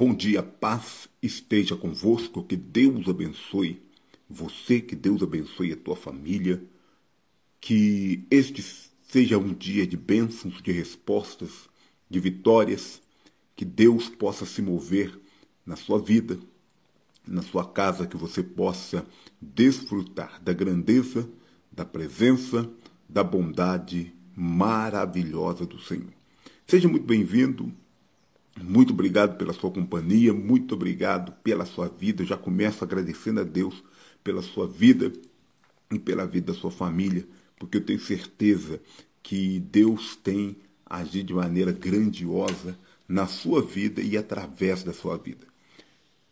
Bom dia, paz esteja convosco, que Deus abençoe você, que Deus abençoe a tua família, que este seja um dia de bênçãos, de respostas, de vitórias, que Deus possa se mover na sua vida, na sua casa, que você possa desfrutar da grandeza, da presença, da bondade maravilhosa do Senhor. Seja muito bem-vindo muito obrigado pela sua companhia, muito obrigado pela sua vida. Eu já começo agradecendo a Deus pela sua vida e pela vida da sua família, porque eu tenho certeza que Deus tem agido de maneira grandiosa na sua vida e através da sua vida.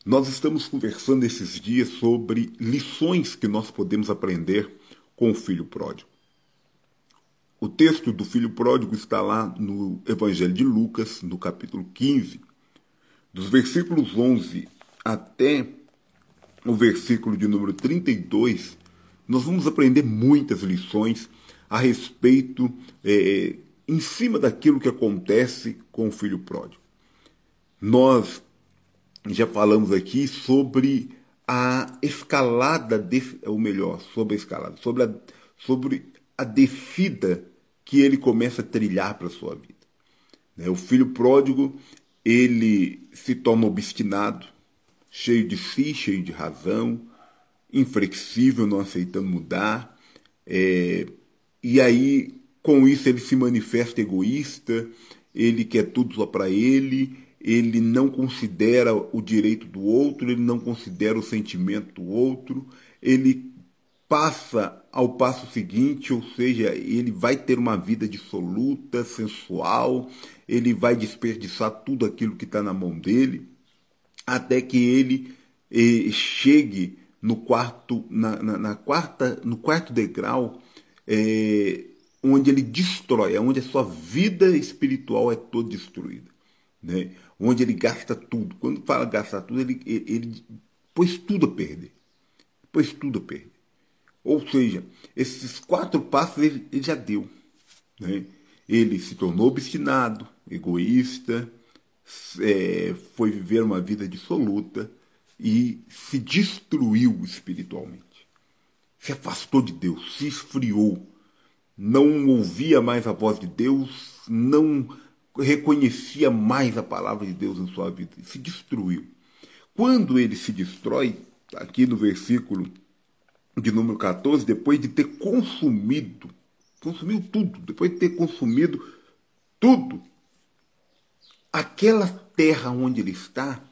Nós estamos conversando esses dias sobre lições que nós podemos aprender com o filho pródigo. O texto do filho pródigo está lá no Evangelho de Lucas, no capítulo 15, dos versículos 11 até o versículo de número 32. Nós vamos aprender muitas lições a respeito, é, em cima daquilo que acontece com o filho pródigo. Nós já falamos aqui sobre a escalada, de, ou melhor, sobre a escalada, sobre a, sobre a descida que ele começa a trilhar para sua vida. Né? O filho pródigo, ele se torna obstinado, cheio de si, cheio de razão, inflexível, não aceitando mudar. É, e aí, com isso, ele se manifesta egoísta, ele quer tudo só para ele, ele não considera o direito do outro, ele não considera o sentimento do outro, ele passa ao passo seguinte, ou seja, ele vai ter uma vida dissoluta, sensual, ele vai desperdiçar tudo aquilo que está na mão dele, até que ele eh, chegue no quarto, na, na, na, quarta, no quarto degrau, eh, onde ele destrói, é onde a sua vida espiritual é toda destruída, né? onde ele gasta tudo. Quando fala gastar tudo, ele, ele, ele pôs tudo a perder, pôs tudo a perder. Ou seja, esses quatro passos ele, ele já deu. Né? Ele se tornou obstinado, egoísta, é, foi viver uma vida dissoluta e se destruiu espiritualmente. Se afastou de Deus, se esfriou, não ouvia mais a voz de Deus, não reconhecia mais a palavra de Deus em sua vida, se destruiu. Quando ele se destrói, aqui no versículo de número 14, depois de ter consumido, consumiu tudo, depois de ter consumido tudo, aquela terra onde ele está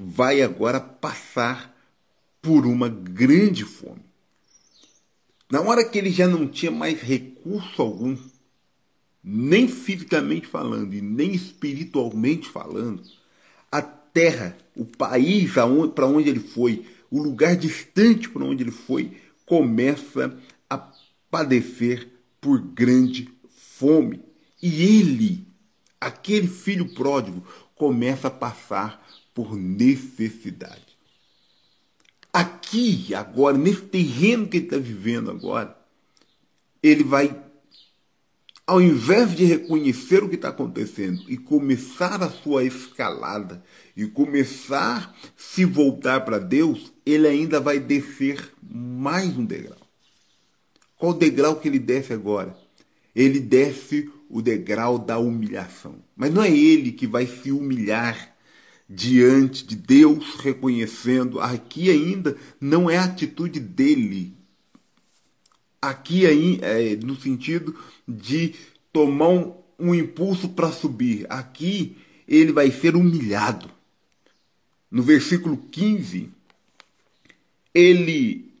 vai agora passar por uma grande fome. Na hora que ele já não tinha mais recurso algum, nem fisicamente falando e nem espiritualmente falando, a terra, o país para onde ele foi, o lugar distante para onde ele foi, começa a padecer por grande fome. E ele, aquele filho pródigo, começa a passar por necessidade. Aqui, agora, nesse terreno que ele está vivendo agora, ele vai, ao invés de reconhecer o que está acontecendo e começar a sua escalada e começar a se voltar para Deus, ele ainda vai descer mais um degrau. Qual degrau que ele desce agora? Ele desce o degrau da humilhação. Mas não é ele que vai se humilhar diante de Deus, reconhecendo. Aqui ainda não é a atitude dele. Aqui é no sentido de tomar um, um impulso para subir. Aqui ele vai ser humilhado. No versículo 15, ele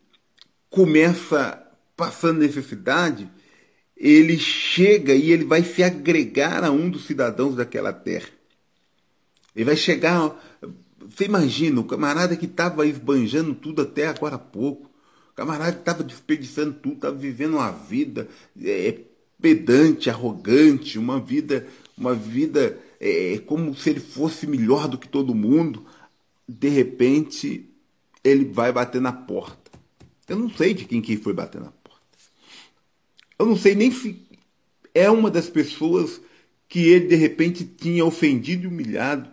começa passando necessidade, ele chega e ele vai se agregar a um dos cidadãos daquela terra. Ele vai chegar. Você imagina, o camarada que estava esbanjando tudo até agora há pouco, camarada estava desperdiçando tudo, estava vivendo uma vida é, pedante, arrogante, uma vida, uma vida é, como se ele fosse melhor do que todo mundo. De repente, ele vai bater na porta. Eu não sei de quem que foi bater na porta. Eu não sei nem se é uma das pessoas que ele de repente tinha ofendido e humilhado.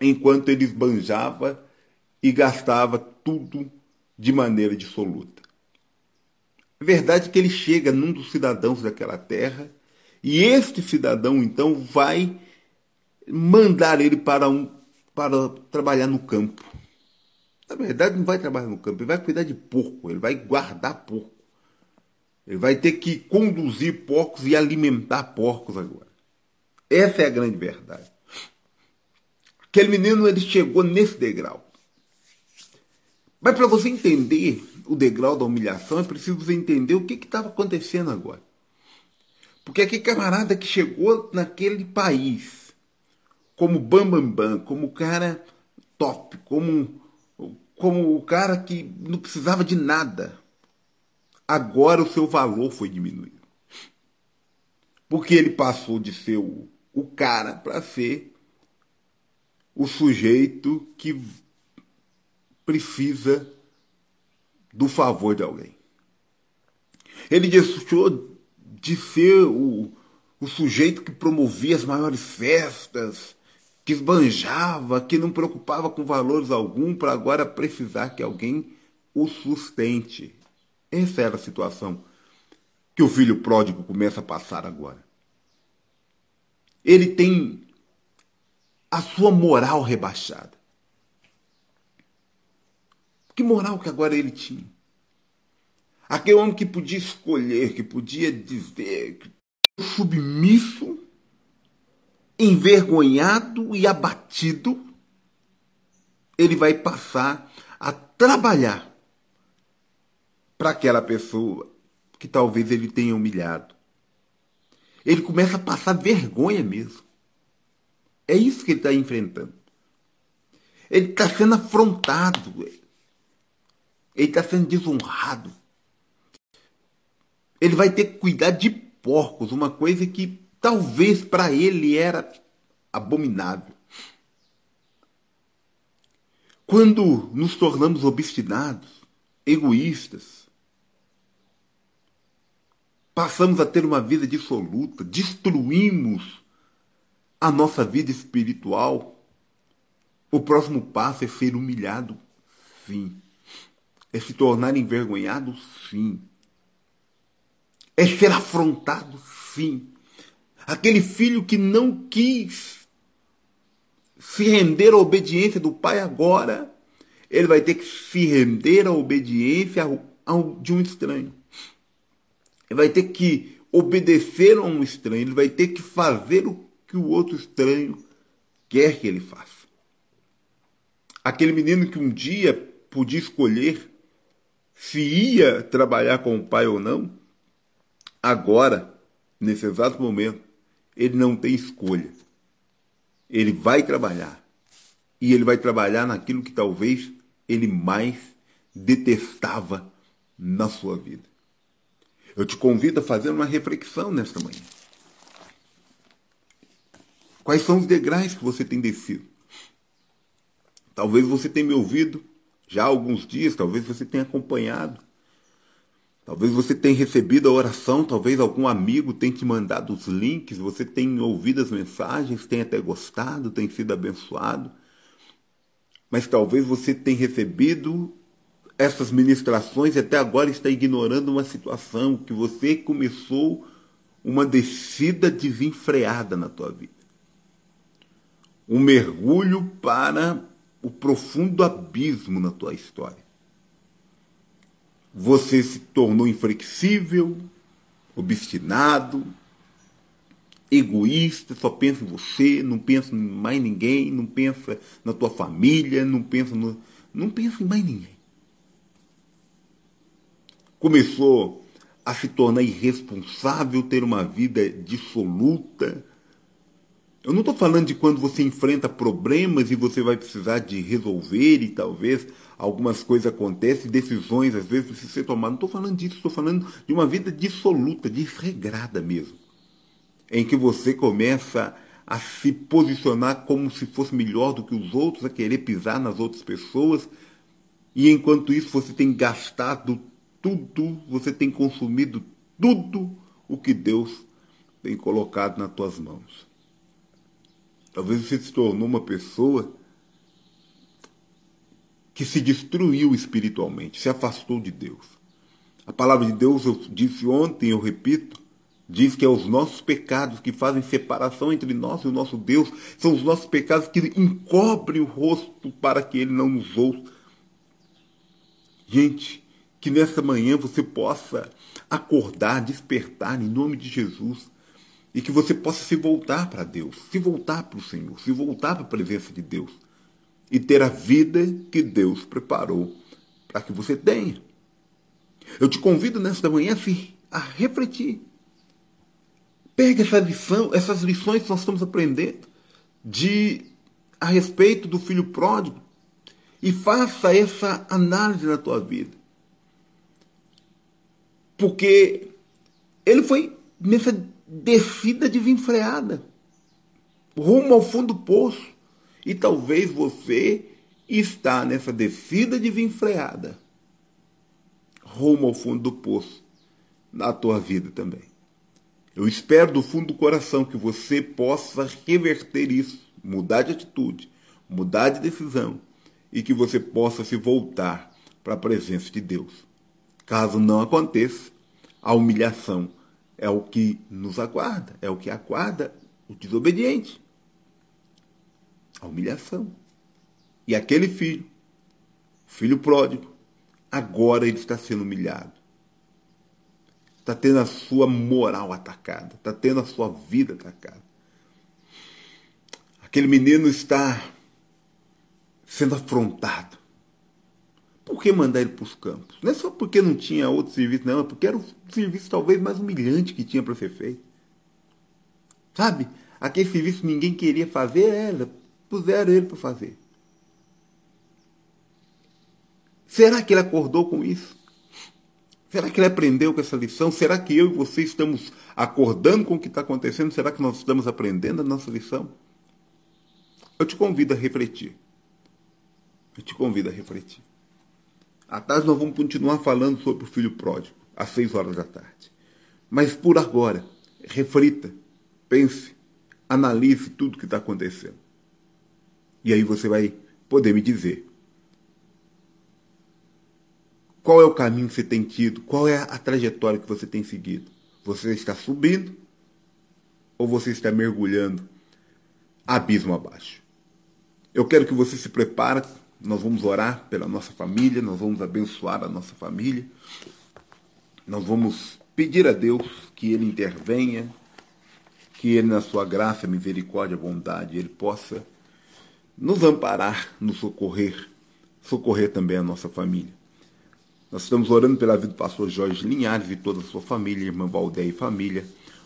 enquanto ele esbanjava e gastava tudo de maneira dissoluta. É verdade que ele chega num dos cidadãos daquela terra e este cidadão então vai mandar ele para um para trabalhar no campo. Na verdade, não vai trabalhar no campo, ele vai cuidar de porco, ele vai guardar porco. Ele vai ter que conduzir porcos e alimentar porcos agora. Essa é a grande verdade. Aquele menino ele chegou nesse degrau. Mas para você entender o degrau da humilhação, é preciso você entender o que estava acontecendo agora. Porque aquele camarada que chegou naquele país como bambambam, bam, bam, como cara top, como, como o cara que não precisava de nada, agora o seu valor foi diminuído. Porque ele passou de ser o, o cara para ser o sujeito que precisa do favor de alguém. Ele deixou de ser o, o sujeito que promovia as maiores festas, que esbanjava, que não preocupava com valores algum, para agora precisar que alguém o sustente. Essa era a situação que o filho pródigo começa a passar agora. Ele tem a sua moral rebaixada. Que moral que agora ele tinha? Aquele homem que podia escolher, que podia dizer, submisso, envergonhado e abatido, ele vai passar a trabalhar para aquela pessoa que talvez ele tenha humilhado. Ele começa a passar vergonha mesmo. É isso que ele está enfrentando. Ele está sendo afrontado. Ele está sendo desonrado. Ele vai ter que cuidar de porcos, uma coisa que talvez para ele era abominável. Quando nos tornamos obstinados, egoístas, passamos a ter uma vida dissoluta, destruímos a nossa vida espiritual, o próximo passo é ser humilhado, sim. É se tornar envergonhado, sim. É ser afrontado, sim. Aquele filho que não quis se render à obediência do pai agora, ele vai ter que se render à obediência de um estranho. Ele vai ter que obedecer a um estranho, ele vai ter que fazer o que o outro estranho quer que ele faça. Aquele menino que um dia podia escolher se ia trabalhar com o pai ou não, agora, nesse exato momento, ele não tem escolha. Ele vai trabalhar. E ele vai trabalhar naquilo que talvez ele mais detestava na sua vida. Eu te convido a fazer uma reflexão nesta manhã. Quais são os degraus que você tem descido? Talvez você tenha me ouvido já há alguns dias, talvez você tenha acompanhado. Talvez você tenha recebido a oração, talvez algum amigo tenha te mandado os links, você tenha ouvido as mensagens, tenha até gostado, tenha sido abençoado. Mas talvez você tenha recebido essas ministrações e até agora está ignorando uma situação que você começou uma descida desenfreada na tua vida um mergulho para o profundo abismo na tua história. Você se tornou inflexível, obstinado, egoísta, só pensa em você, não pensa em mais ninguém, não pensa na tua família, não pensa no, não pensa em mais ninguém. Começou a se tornar irresponsável, ter uma vida dissoluta, eu não estou falando de quando você enfrenta problemas e você vai precisar de resolver e talvez algumas coisas acontecem, decisões às vezes precisam ser tomadas. Não estou falando disso, estou falando de uma vida dissoluta, desregrada mesmo. Em que você começa a se posicionar como se fosse melhor do que os outros, a querer pisar nas outras pessoas. E enquanto isso você tem gastado tudo, você tem consumido tudo o que Deus tem colocado nas tuas mãos. Talvez você se tornou uma pessoa que se destruiu espiritualmente, se afastou de Deus. A palavra de Deus, eu disse ontem, eu repito, diz que é os nossos pecados que fazem separação entre nós e o nosso Deus, são os nossos pecados que encobrem o rosto para que ele não nos ouça. Gente, que nessa manhã você possa acordar, despertar em nome de Jesus e que você possa se voltar para Deus, se voltar para o Senhor, se voltar para a presença de Deus e ter a vida que Deus preparou para que você tenha. Eu te convido nesta manhã a refletir. Pega essa lição, essas lições que nós estamos aprendendo de a respeito do filho pródigo e faça essa análise na tua vida. Porque ele foi nessa descida desenfreada, rumo ao fundo do poço. E talvez você está nessa descida desenfreada, rumo ao fundo do poço, na tua vida também. Eu espero do fundo do coração que você possa reverter isso, mudar de atitude, mudar de decisão e que você possa se voltar para a presença de Deus. Caso não aconteça, a humilhação é o que nos aguarda, é o que aguarda o desobediente. A humilhação. E aquele filho, filho pródigo, agora ele está sendo humilhado. Está tendo a sua moral atacada, está tendo a sua vida atacada. Aquele menino está sendo afrontado. Por que mandar ele para os campos? Não é só porque não tinha outro serviço, não, é porque era o serviço talvez mais humilhante que tinha para ser feito. Sabe? Aquele serviço que ninguém queria fazer, era, puseram ele para fazer. Será que ele acordou com isso? Será que ele aprendeu com essa lição? Será que eu e você estamos acordando com o que está acontecendo? Será que nós estamos aprendendo a nossa lição? Eu te convido a refletir. Eu te convido a refletir. À tarde nós vamos continuar falando sobre o filho pródigo, às seis horas da tarde. Mas por agora, reflita, pense, analise tudo o que está acontecendo. E aí você vai poder me dizer qual é o caminho que você tem tido, qual é a trajetória que você tem seguido. Você está subindo ou você está mergulhando abismo abaixo? Eu quero que você se prepare nós vamos orar pela nossa família, nós vamos abençoar a nossa família, nós vamos pedir a Deus que Ele intervenha, que Ele, na sua graça, misericórdia, bondade, Ele possa nos amparar, nos socorrer, socorrer também a nossa família. Nós estamos orando pela vida do pastor Jorge Linhares e toda a sua família, irmã Valdé e família,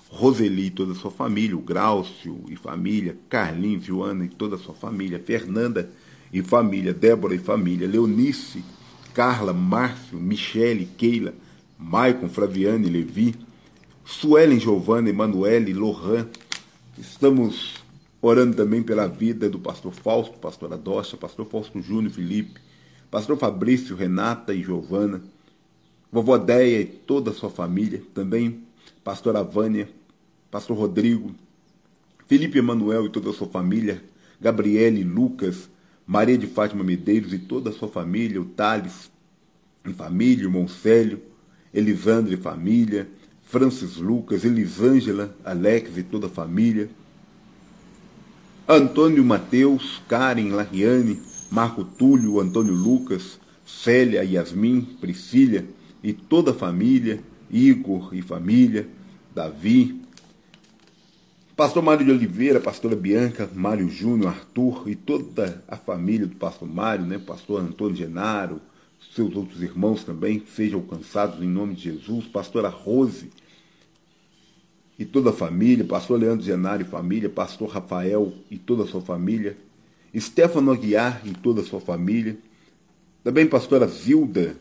Roseli e toda a sua família, o Graucio e família, Carlinhos, Joana e toda a sua família, Fernanda e família, Débora e família, Leonice, Carla, Márcio, Michele, Keila, Maicon, Flaviane, Levi, Suelen, Giovanna, Emanuele, Lohan. Estamos orando também pela vida do pastor Fausto, pastor Adocha, pastor Fausto Júnior, Felipe, pastor Fabrício, Renata e Giovana, vovó Deia e toda a sua família, também pastora Vânia, pastor Rodrigo, Felipe Emanuel e toda a sua família, Gabriele, Lucas, Maria de Fátima Medeiros e toda a sua família, o Thales e família, o Moncélio, Elisandro e família, Francis Lucas, Elisângela, Alex e toda a família, Antônio Mateus, Karen, Lariane, Marco Túlio, Antônio Lucas, Célia, Yasmin, Priscila e toda a família, Igor e família, Davi, Pastor Mário de Oliveira, pastora Bianca, Mário Júnior, Arthur e toda a família do pastor Mário, né? pastor Antônio Genaro, seus outros irmãos também, sejam alcançados em nome de Jesus, pastora Rose e toda a família, pastor Leandro Genaro e família, pastor Rafael e toda a sua família, Stefano Aguiar e toda a sua família, também pastora Zilda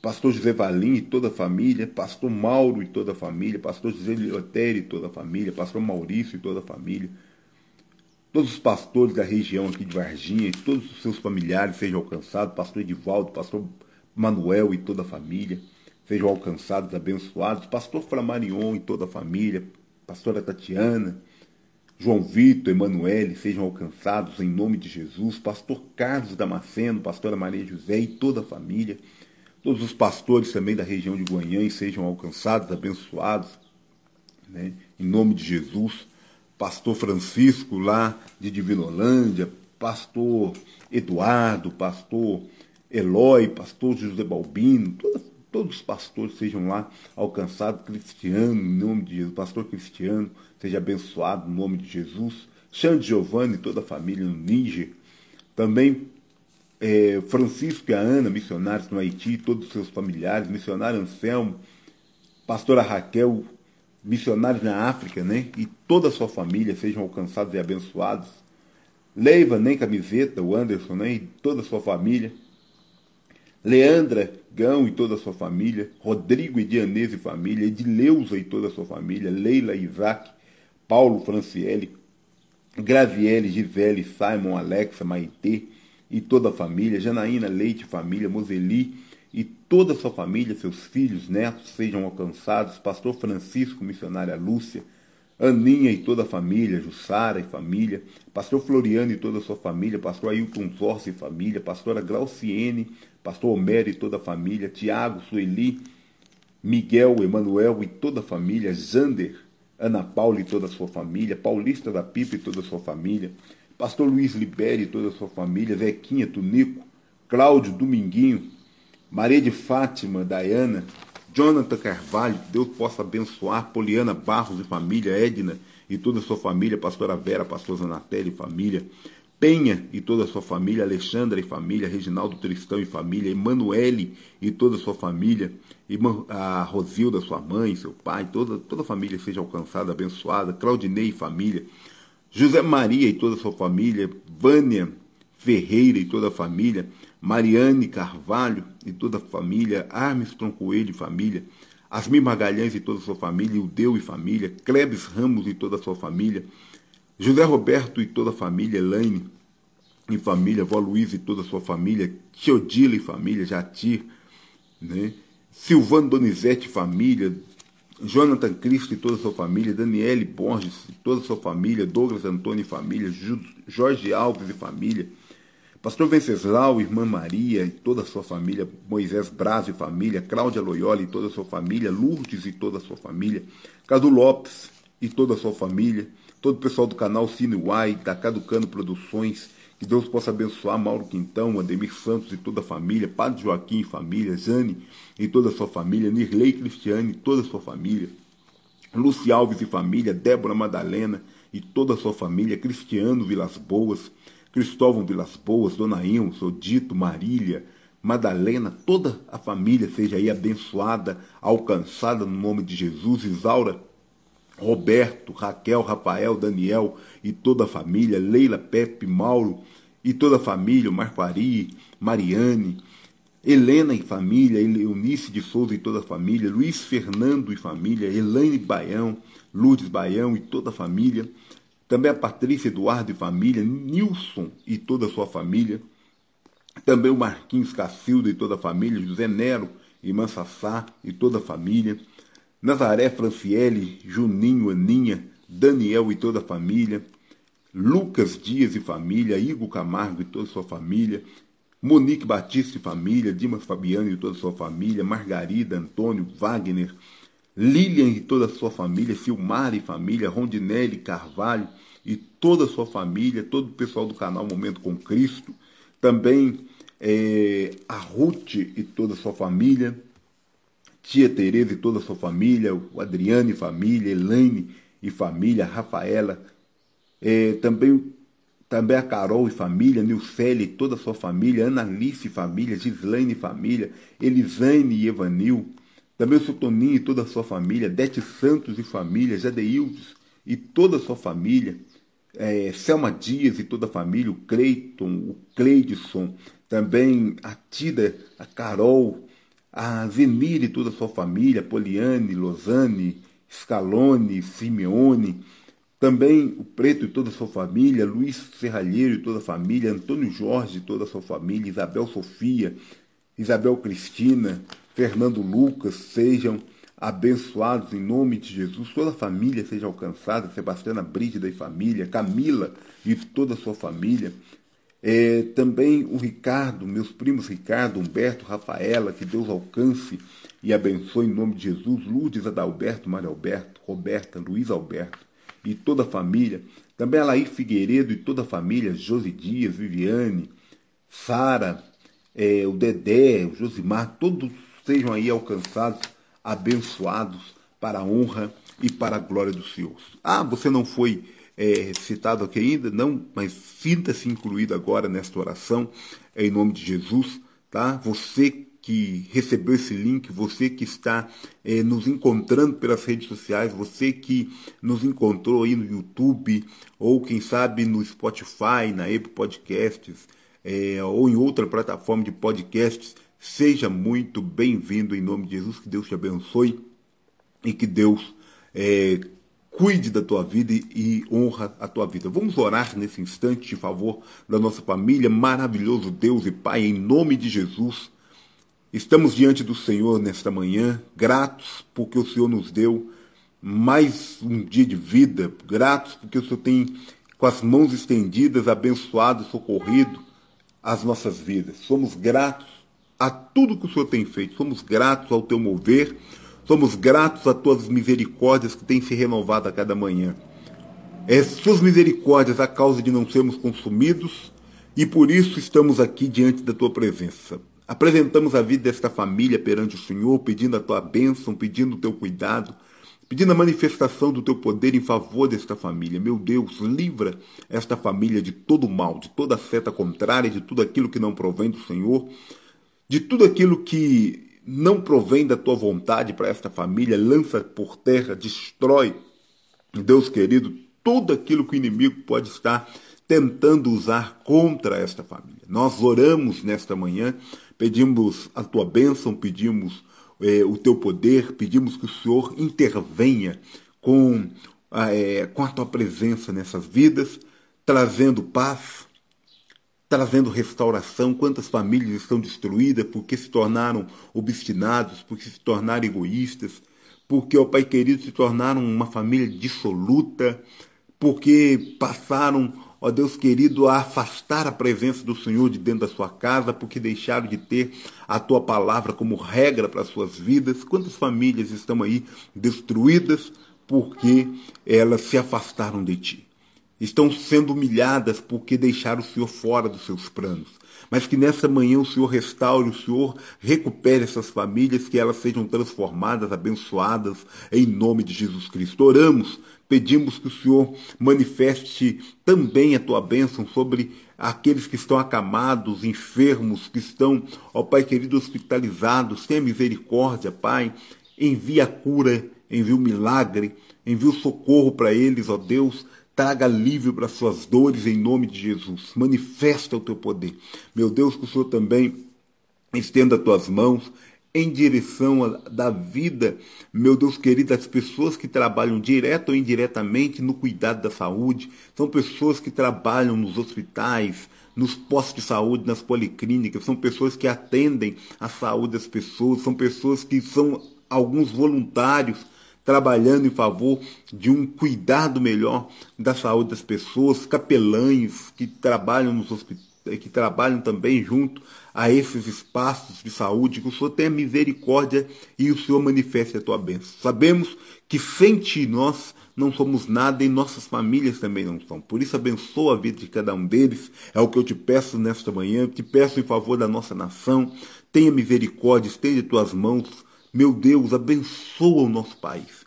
pastor José Valim e toda a família, pastor Mauro e toda a família, pastor José Liotério e toda a família, pastor Maurício e toda a família, todos os pastores da região aqui de Varginha e todos os seus familiares sejam alcançados, pastor Edivaldo, pastor Manuel e toda a família, sejam alcançados, abençoados, pastor Flamarion e toda a família, pastora Tatiana, João Vitor, Emanuele sejam alcançados em nome de Jesus, pastor Carlos Damasceno, pastora Maria José e toda a família, todos os pastores também da região de Guanhães sejam alcançados, abençoados, né, em nome de Jesus, pastor Francisco lá de Divinolândia, pastor Eduardo, pastor Eloy, pastor José Balbino, toda, todos os pastores sejam lá alcançados, Cristiano, em nome de Jesus, pastor Cristiano, seja abençoado no nome de Jesus. Xande Giovanni e toda a família no Níger. Também é, Francisco e a Ana, missionários no Haiti, todos os seus familiares, missionário Anselmo, pastora Raquel, missionários na África, né? E toda a sua família sejam alcançados e abençoados. Leiva, nem camiseta, o Anderson, né? E toda a sua família. Leandra Gão e toda a sua família, Rodrigo e Dianese e família, Edileuza e toda a sua família, Leila e Isaac, Paulo Franciele, Graziele, Gisele, Simon, Alexa, Maitê e toda a família, Janaína Leite, família, Moseli e toda a sua família, seus filhos, netos sejam alcançados, Pastor Francisco, missionária Lúcia, Aninha e toda a família, Jussara e família, Pastor Floriano e toda a sua família, Pastor Ailton Zorce e família, Pastora Glauciene, Pastor Homero e toda a família, Tiago, Sueli, Miguel, Emanuel e toda a família, Zander, Ana Paula e toda a sua família, Paulista da Pipa e toda a sua família, Pastor Luiz Liberi e toda a sua família, Zequinha Tunico, Cláudio Dominguinho, Maria de Fátima, Dayana, Jonathan Carvalho, Deus possa abençoar, Poliana Barros e família, Edna e toda a sua família, Pastora Vera, Pastor Zanatelli e família, Penha e toda a sua família, Alexandra e família, Reginaldo Tristão e família, Emanuele e toda a sua família, a Rosilda, sua mãe, seu pai, toda, toda a família seja alcançada, abençoada, Claudinei e família, José Maria e toda a sua família, Vânia Ferreira e toda a família, Mariane Carvalho e toda a família, Armstrong Coelho e família, Asmir Magalhães e toda a sua família, Udeu e família, Klebs Ramos e toda a sua família, José Roberto e toda a família, Elaine e família, Vó Luiz e toda a sua família, Teodila e família, Jatir, né? Silvano Donizete e família, Jonathan Cristo e toda a sua família, Daniele Borges e toda a sua família, Douglas Antônio e família, Jorge Alves e família, Pastor Venceslau, Irmã Maria e toda a sua família, Moisés Braz e família, Cláudia Loyola e toda a sua família, Lourdes e toda a sua família, Cadu Lopes e toda a sua família, todo o pessoal do canal Cine da Caducano Produções, que Deus possa abençoar Mauro Quintão, Ademir Santos e toda a família, Padre Joaquim e família, Jane e toda a sua família, Nirley Cristiane e toda a sua família, Luci Alves e família, Débora Madalena e toda a sua família, Cristiano Vilas Boas, Cristóvão Vilas Boas, Dona Ilma, Sodito, Marília, Madalena, toda a família seja aí abençoada, alcançada no nome de Jesus, Isaura Roberto, Raquel, Rafael, Daniel e toda a família, Leila, Pepe, Mauro e toda a família, Marquari, Mariane, Helena e família, Eunice de Souza e toda a família, Luiz Fernando e família, Elaine Baião, Lourdes Baião e toda a família, também a Patrícia Eduardo e família, Nilson e toda a sua família, também o Marquinhos Cacilda e toda a família, José Nero e Mansassá e toda a família, Nazaré Franciele, Juninho, Aninha, Daniel e toda a família, Lucas Dias e família, Igor Camargo e toda a sua família, Monique Batista e família, Dimas Fabiano e toda a sua família, Margarida, Antônio, Wagner, Lilian e toda a sua família, Silmar e família, Rondinelli Carvalho e toda a sua família, todo o pessoal do canal Momento com Cristo, também é, a Ruth e toda a sua família, tia Tereza e toda a sua família, o Adriano e família, Elaine e família, Rafaela, é, também, também a Carol e família, Nilcele e toda a sua família, Analice e família, Gislaine e família, Elisane e Evanil, também o seu Toninho e toda a sua família, Dete Santos e família, Jadeildes e toda a sua família, é, Selma Dias e toda a família, o Cleiton, o Cleidson, também a Tida, a Carol, a Zenir e toda a sua família, Poliane, Lozane, Scalone, Simeone, também o Preto e toda a sua família, Luiz Serralheiro e toda a família, Antônio Jorge e toda a sua família, Isabel Sofia, Isabel Cristina, Fernando Lucas, sejam abençoados em nome de Jesus. Toda a família seja alcançada, Sebastiana Brígida e família, Camila e toda a sua família. É, também o Ricardo, meus primos Ricardo, Humberto, Rafaela, que Deus alcance e abençoe em nome de Jesus. Lourdes Adalberto, Mário Alberto, Roberta, Luiz Alberto e toda a família. Também a Laís Figueiredo e toda a família, Josi Dias, Viviane, Sara, é, o Dedé, o Josimar, todos sejam aí alcançados, abençoados para a honra e para a glória do Senhor. Ah, você não foi é, citado aqui ainda? Não, mas sinta-se incluído agora nesta oração, em nome de Jesus, tá? Você que recebeu esse link, você que está é, nos encontrando pelas redes sociais, você que nos encontrou aí no YouTube, ou quem sabe no Spotify, na Apple Podcasts, é, ou em outra plataforma de podcasts, seja muito bem-vindo em nome de Jesus, que Deus te abençoe e que Deus é, cuide da tua vida e honra a tua vida. Vamos orar nesse instante em favor da nossa família, maravilhoso Deus e Pai, em nome de Jesus. Estamos diante do Senhor nesta manhã, gratos porque o Senhor nos deu mais um dia de vida, gratos porque o Senhor tem, com as mãos estendidas, abençoado, socorrido as nossas vidas. Somos gratos a tudo que o Senhor tem feito, somos gratos ao teu mover, somos gratos a tuas misericórdias que têm se renovado a cada manhã. É suas misericórdias a causa de não sermos consumidos e por isso estamos aqui diante da tua presença. Apresentamos a vida desta família perante o Senhor, pedindo a tua bênção, pedindo o teu cuidado, pedindo a manifestação do teu poder em favor desta família. Meu Deus, livra esta família de todo mal, de toda seta contrária, de tudo aquilo que não provém do Senhor, de tudo aquilo que não provém da tua vontade para esta família, lança por terra, destrói, Deus querido, tudo aquilo que o inimigo pode estar tentando usar contra esta família. Nós oramos nesta manhã Pedimos a tua bênção, pedimos é, o teu poder, pedimos que o Senhor intervenha com, é, com a tua presença nessas vidas, trazendo paz, trazendo restauração. Quantas famílias estão destruídas porque se tornaram obstinados, porque se tornaram egoístas, porque, ó Pai querido, se tornaram uma família dissoluta, porque passaram ó Deus querido, a afastar a presença do Senhor de dentro da sua casa, porque deixaram de ter a tua palavra como regra para as suas vidas. Quantas famílias estão aí destruídas porque elas se afastaram de ti? Estão sendo humilhadas porque deixaram o Senhor fora dos seus planos. Mas que nessa manhã o Senhor restaure, o Senhor recupere essas famílias, que elas sejam transformadas, abençoadas, em nome de Jesus Cristo. Oramos Pedimos que o Senhor manifeste também a tua bênção sobre aqueles que estão acamados, enfermos, que estão, ó Pai querido, hospitalizados. Tenha misericórdia, Pai. Envia a cura, envia o milagre, envia o socorro para eles, ó Deus. Traga alívio para suas dores em nome de Jesus. Manifesta o teu poder. Meu Deus, que o Senhor também estenda as tuas mãos em direção da vida, meu Deus querido, das pessoas que trabalham direto ou indiretamente no cuidado da saúde, são pessoas que trabalham nos hospitais, nos postos de saúde, nas policlínicas, são pessoas que atendem a saúde das pessoas, são pessoas que são alguns voluntários trabalhando em favor de um cuidado melhor da saúde das pessoas, capelães que trabalham nos hospitais que trabalham também junto a esses espaços de saúde, que o Senhor tenha misericórdia e o Senhor manifeste a tua bênção. Sabemos que sem ti nós não somos nada e nossas famílias também não são. Por isso abençoa a vida de cada um deles. É o que eu te peço nesta manhã. te peço em favor da nossa nação. Tenha misericórdia, estende tuas mãos. Meu Deus, abençoa o nosso país.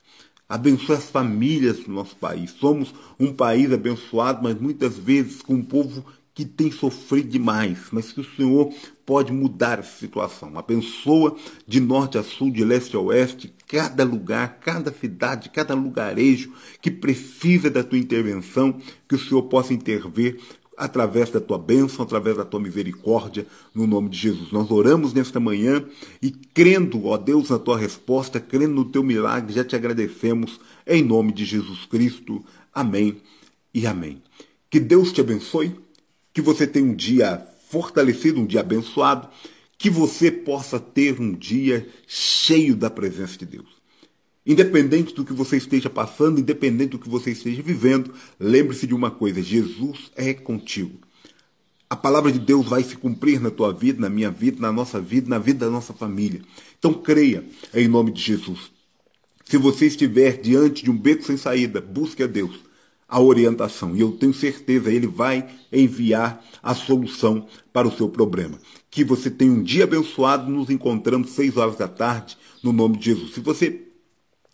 Abençoa as famílias do nosso país. Somos um país abençoado, mas muitas vezes com um povo que tem sofrido demais, mas que o Senhor pode mudar essa situação. Abençoa de norte a sul, de leste a oeste, cada lugar, cada cidade, cada lugarejo que precisa da tua intervenção, que o Senhor possa intervir através da tua bênção, através da tua misericórdia, no nome de Jesus. Nós oramos nesta manhã e crendo, ó Deus, na tua resposta, crendo no teu milagre, já te agradecemos em nome de Jesus Cristo. Amém e amém. Que Deus te abençoe que você tenha um dia fortalecido, um dia abençoado, que você possa ter um dia cheio da presença de Deus. Independente do que você esteja passando, independente do que você esteja vivendo, lembre-se de uma coisa: Jesus é contigo. A palavra de Deus vai se cumprir na tua vida, na minha vida, na nossa vida, na vida da nossa família. Então creia em nome de Jesus. Se você estiver diante de um beco sem saída, busque a Deus a orientação. E eu tenho certeza, Ele vai enviar a solução para o seu problema. Que você tenha um dia abençoado. Nos encontramos seis horas da tarde, no nome de Jesus. Se você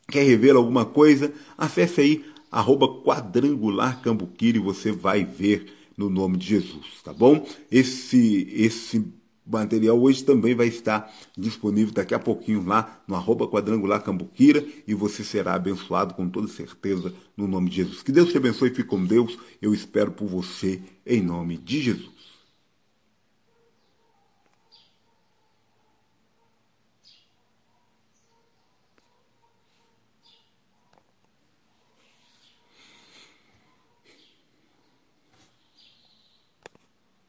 quer rever alguma coisa, acesse aí arroba quadrangular cambuquira e você vai ver no nome de Jesus, tá bom? Esse, esse material hoje também vai estar disponível daqui a pouquinho lá no arroba quadrangular cambuquira e você será abençoado com toda certeza no nome de Jesus. Que Deus te abençoe e fique com Deus. Eu espero por você em nome de Jesus.